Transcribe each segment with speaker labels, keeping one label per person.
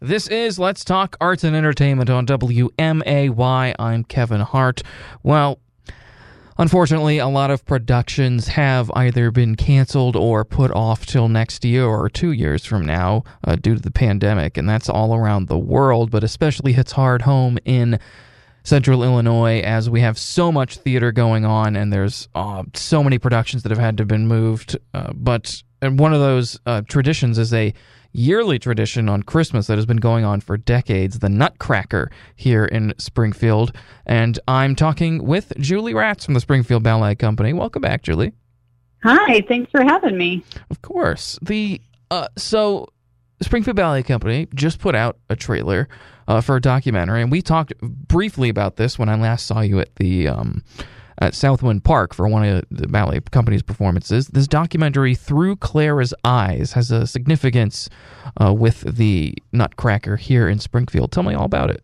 Speaker 1: This is Let's Talk Arts and Entertainment on WMAY. I'm Kevin Hart. Well, unfortunately, a lot of productions have either been canceled or put off till next year or two years from now uh, due to the pandemic, and that's all around the world, but especially hits hard home in central Illinois as we have so much theater going on and there's uh, so many productions that have had to have been moved. Uh, but one of those uh, traditions is a yearly tradition on Christmas that has been going on for decades, the Nutcracker here in Springfield. And I'm talking with Julie Ratz from the Springfield Ballet Company. Welcome back, Julie.
Speaker 2: Hi, thanks for having me.
Speaker 1: Of course. The uh, so Springfield Ballet Company just put out a trailer uh, for a documentary, and we talked briefly about this when I last saw you at the um, at Southwind Park for one of the ballet company's performances. This documentary, Through Clara's Eyes, has a significance uh, with the Nutcracker here in Springfield. Tell me all about it.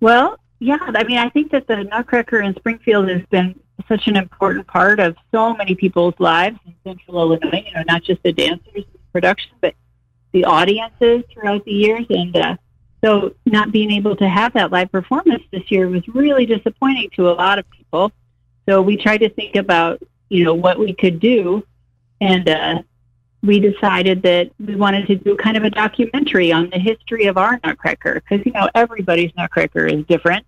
Speaker 2: Well, yeah, I mean, I think that the Nutcracker in Springfield has been such an important part of so many people's lives in Central Illinois. You know, not just the dancers, the production, but the audiences throughout the years. And uh, so, not being able to have that live performance this year was really disappointing to a lot of people. So we tried to think about, you know, what we could do, and uh, we decided that we wanted to do kind of a documentary on the history of our Nutcracker because you know everybody's Nutcracker is different,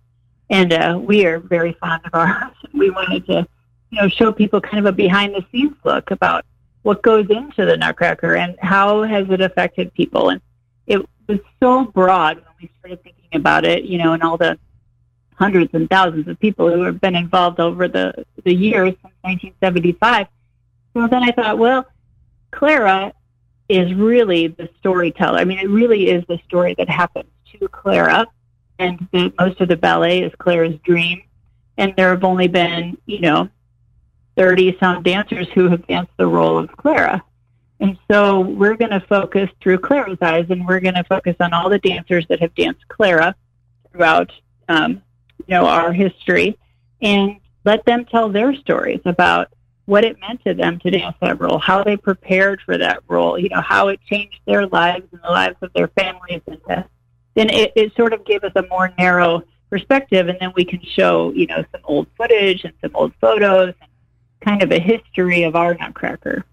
Speaker 2: and uh, we are very fond of ours. We wanted to, you know, show people kind of a behind the scenes look about what goes into the Nutcracker and how has it affected people, and it was so broad when we started thinking about it, you know, and all the hundreds and thousands of people who have been involved over the, the years since 1975. So then I thought, well, Clara is really the storyteller. I mean, it really is the story that happens to Clara, and the, most of the ballet is Clara's dream. And there have only been, you know, 30 some dancers who have danced the role of Clara. And so we're going to focus through Clara's eyes, and we're going to focus on all the dancers that have danced Clara throughout um, you know, our history and let them tell their stories about what it meant to them to dance that role, how they prepared for that role, you know, how it changed their lives and the lives of their families. And to, then it, it sort of gave us a more narrow perspective. And then we can show, you know, some old footage and some old photos and kind of a history of our Nutcracker.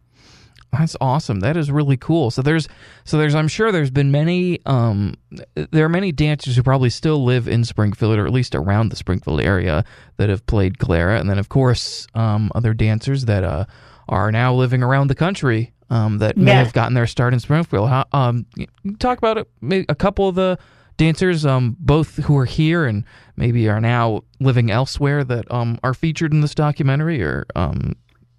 Speaker 1: That's awesome. That is really cool. So there's so there's I'm sure there's been many um there are many dancers who probably still live in Springfield or at least around the Springfield area that have played Clara and then of course um other dancers that uh are now living around the country um that may have gotten their start in Springfield. How, um talk about it maybe a couple of the dancers um both who are here and maybe are now living elsewhere that um are featured in this documentary or um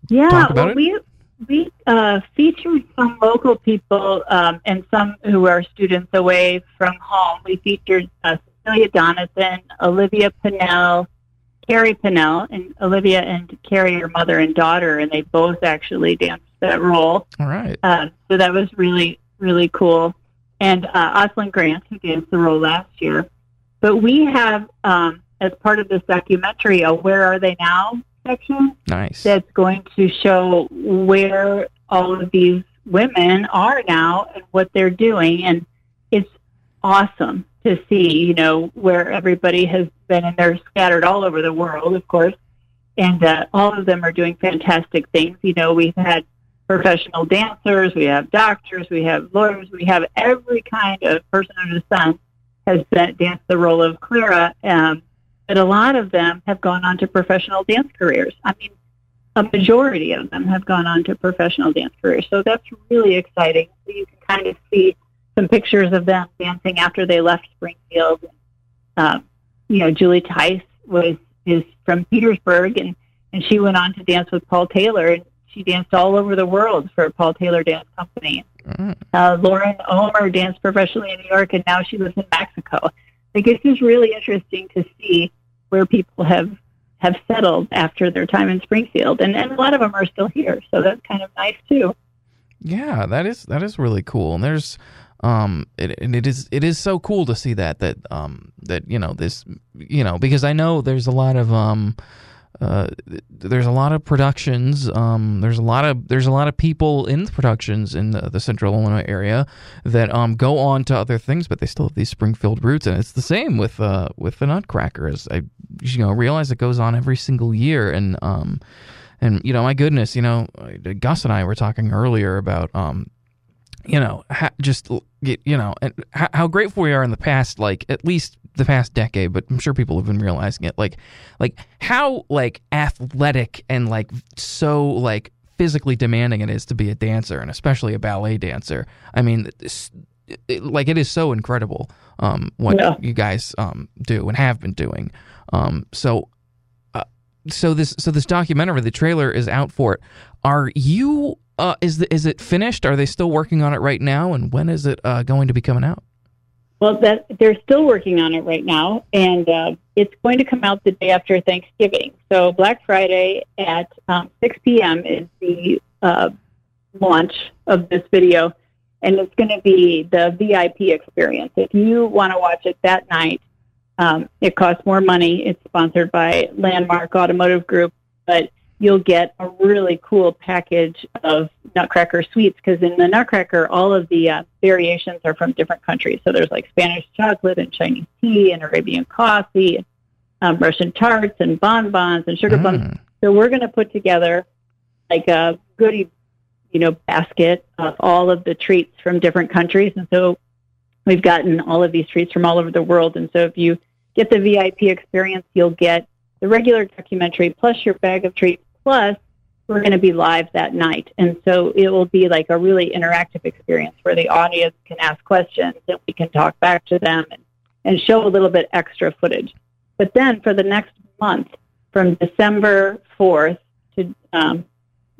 Speaker 2: yeah,
Speaker 1: talk about
Speaker 2: well,
Speaker 1: it?
Speaker 2: we we uh, featured some local people um, and some who are students away from home. We featured uh, Cecilia Donathan, Olivia Pinnell, Carrie Pinnell, and Olivia and Carrie are mother and daughter, and they both actually danced that role.
Speaker 1: All right.
Speaker 2: Uh, so that was really, really cool. And uh, Oslin Grant, who danced the role last year. But we have, um, as part of this documentary, a Where Are They Now section.
Speaker 1: Nice.
Speaker 2: That's going to show where all of these women are now and what they're doing. And it's awesome to see, you know, where everybody has been, and they're scattered all over the world, of course. And uh, all of them are doing fantastic things. You know, we've had professional dancers, we have doctors, we have lawyers, we have every kind of person under the sun has been, danced the role of Clara. Um, but a lot of them have gone on to professional dance careers. I mean, a majority of them have gone on to professional dance careers. So that's really exciting. So you can kind of see some pictures of them dancing after they left Springfield. Um, you know, Julie Tice was is from Petersburg, and and she went on to dance with Paul Taylor, and she danced all over the world for Paul Taylor Dance Company. Mm. Uh, Lauren Omer danced professionally in New York, and now she lives in Mexico. Like it's just really interesting to see where people have have settled after their time in Springfield, and, and a lot of them are still here. So that's kind of nice too.
Speaker 1: Yeah, that is that is really cool. And there's um it, and it is it is so cool to see that that um that you know this you know because I know there's a lot of um uh, there's a lot of productions. Um, there's a lot of there's a lot of people in the productions in the, the Central Illinois area that um, go on to other things, but they still have these Springfield roots, and it's the same with uh, with the Nutcracker. As I you know realize it goes on every single year, and um, and you know my goodness, you know Gus and I were talking earlier about um, you know, ha- just you know, and how grateful we are in the past, like at least the past decade, but I'm sure people have been realizing it, like, like how like athletic and like so like physically demanding it is to be a dancer, and especially a ballet dancer. I mean, it, like it is so incredible um, what yeah. you guys um, do and have been doing. Um, so, so this so this documentary, the trailer is out for it. Are you uh, is the, is it finished? Are they still working on it right now? And when is it uh, going to be coming out?
Speaker 2: Well, that they're still working on it right now, and uh, it's going to come out the day after Thanksgiving. So Black Friday at um, 6 p.m. is the uh, launch of this video, and it's going to be the VIP experience. If you want to watch it that night, um, it costs more money. It's sponsored by Landmark Automotive Group, but you'll get a really cool package of Nutcracker sweets because in the Nutcracker, all of the uh, variations are from different countries. So there's like Spanish chocolate and Chinese tea and Arabian coffee, and, um, Russian tarts and bonbons and sugar mm. So we're going to put together like a goodie, you know, basket of all of the treats from different countries. And so we've gotten all of these treats from all over the world. And so if you get the VIP experience, you'll get the regular documentary plus your bag of treats Plus, we're going to be live that night. And so it will be like a really interactive experience where the audience can ask questions and we can talk back to them and, and show a little bit extra footage. But then for the next month, from December 4th to um,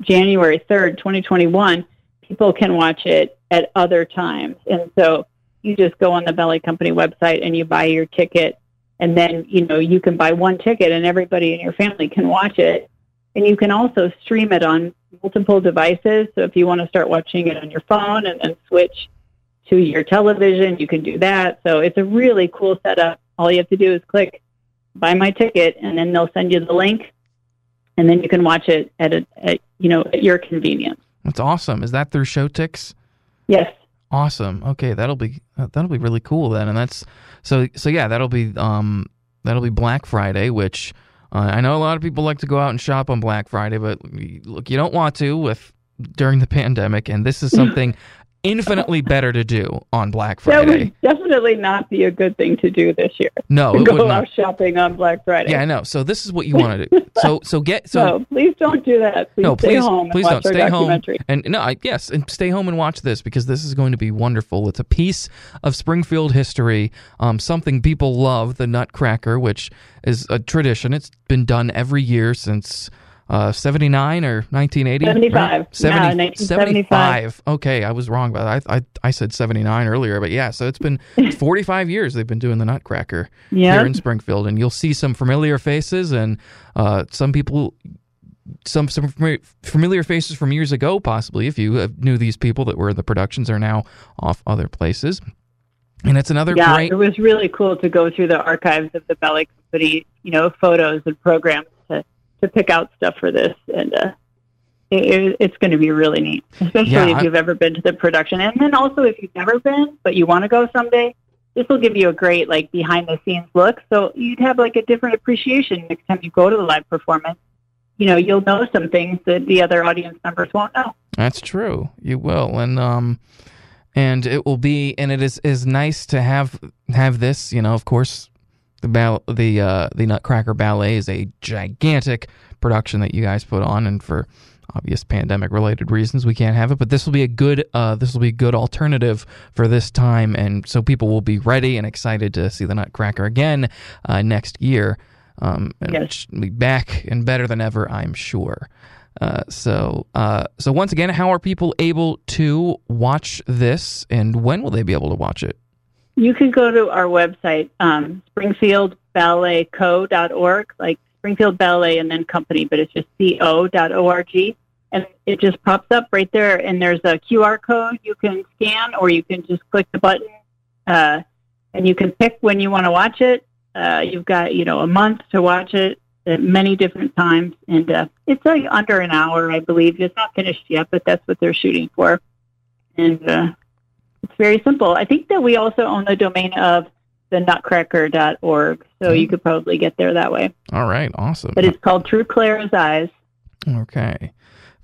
Speaker 2: January 3rd, 2021, people can watch it at other times. And so you just go on the Ballet Company website and you buy your ticket. And then, you know, you can buy one ticket and everybody in your family can watch it and you can also stream it on multiple devices. So if you want to start watching it on your phone and then switch to your television, you can do that. So it's a really cool setup. All you have to do is click buy my ticket and then they'll send you the link and then you can watch it at, a, at you know at your convenience.
Speaker 1: That's awesome. Is that through Showtix?
Speaker 2: Yes.
Speaker 1: Awesome. Okay, that'll be that'll be really cool then. And that's so so yeah, that'll be um that'll be Black Friday, which uh, I know a lot of people like to go out and shop on Black Friday, but look, you don't want to with during the pandemic, and this is something infinitely better to do on Black Friday.
Speaker 2: That would definitely not be a good thing to do this year.
Speaker 1: No,
Speaker 2: to go out shopping on Black Friday.
Speaker 1: Yeah, I know. So this is what you want to do. So so get so.
Speaker 2: no, please don't do that. Please
Speaker 1: no,
Speaker 2: stay
Speaker 1: please,
Speaker 2: home.
Speaker 1: Please don't stay home. And no, I, yes, and stay home and watch this because this is going to be wonderful. It's a piece of Springfield history, um, something people love, the Nutcracker, which is a tradition. It's been done every year since uh, 79 or 1980?
Speaker 2: 75. Right? 70, yeah, 75.
Speaker 1: Okay, I was wrong, but I, I, I said 79 earlier. But yeah, so it's been 45 years they've been doing the Nutcracker yep. here in Springfield. And you'll see some familiar faces and uh, some people some some familiar faces from years ago, possibly if you knew these people that were in the productions are now off other places. And it's another
Speaker 2: yeah,
Speaker 1: great.
Speaker 2: it was really cool to go through the archives of the ballet company, you know, photos and programs to pick out stuff for this, and uh, it, it's going to be really neat, especially yeah, if I, you've ever been to the production, and then also if you've never been but you want to go someday. This will give you a great like behind the scenes look, so you'd have like a different appreciation next time you go to the live performance. You know, you'll know some things that the other audience members won't know.
Speaker 1: That's true. You will, and um, and it will be, and it is is nice to have have this. You know, of course, the ball- the uh, the Nutcracker Ballet is a gigantic production that you guys put on, and for obvious pandemic related reasons we can't have it. But this will be a good uh, this will be a good alternative for this time, and so people will be ready and excited to see the Nutcracker again uh, next year. Um, and yes. be back and better than ever, I'm sure. Uh, so, uh, so once again, how are people able to watch this, and when will they be able to watch it?
Speaker 2: You can go to our website, um, springfieldballetco.org, like Springfield Ballet and then company, but it's just co.org. And it just pops up right there. And there's a QR code you can scan, or you can just click the button, uh, and you can pick when you want to watch it. Uh, you've got, you know, a month to watch it. at many different times, and uh, it's like under an hour, I believe. It's not finished yet, but that's what they're shooting for, and uh, it's very simple. I think that we also own the domain of the nutcracker.org, so you hmm. could probably get there that way.
Speaker 1: All right, awesome.
Speaker 2: But it's called Through Clara's Eyes.
Speaker 1: Okay.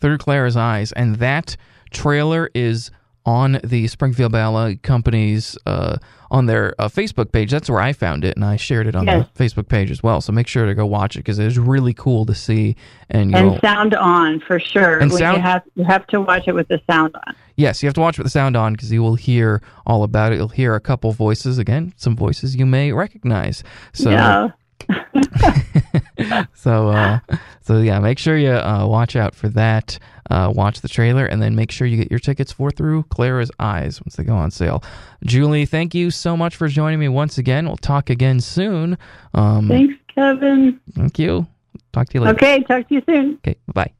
Speaker 1: Through Clara's Eyes. And that trailer is on the Springfield Ballet Company's uh, on their uh, Facebook page. That's where I found it, and I shared it on
Speaker 2: Yes.
Speaker 1: the Facebook page as well. So make sure to go watch it because it is really cool to see. And
Speaker 2: And sound on for sure.
Speaker 1: And
Speaker 2: When
Speaker 1: sound-
Speaker 2: you have you have to watch it with the sound on.
Speaker 1: yes, you have to watch with the sound on because you will hear all about it. You'll hear a couple voices again, some voices you may recognize. So
Speaker 2: yeah.
Speaker 1: so uh, so yeah, make sure you uh, watch out for that. Uh, watch the trailer, and then make sure you get your tickets for Through Clara's Eyes once they go on sale. Julie, thank you so much for joining me once again. We'll talk again soon. Um,
Speaker 2: Thanks, Kevin.
Speaker 1: thank you. Talk to you later.
Speaker 2: Okay, talk to you soon.
Speaker 1: Okay, bye.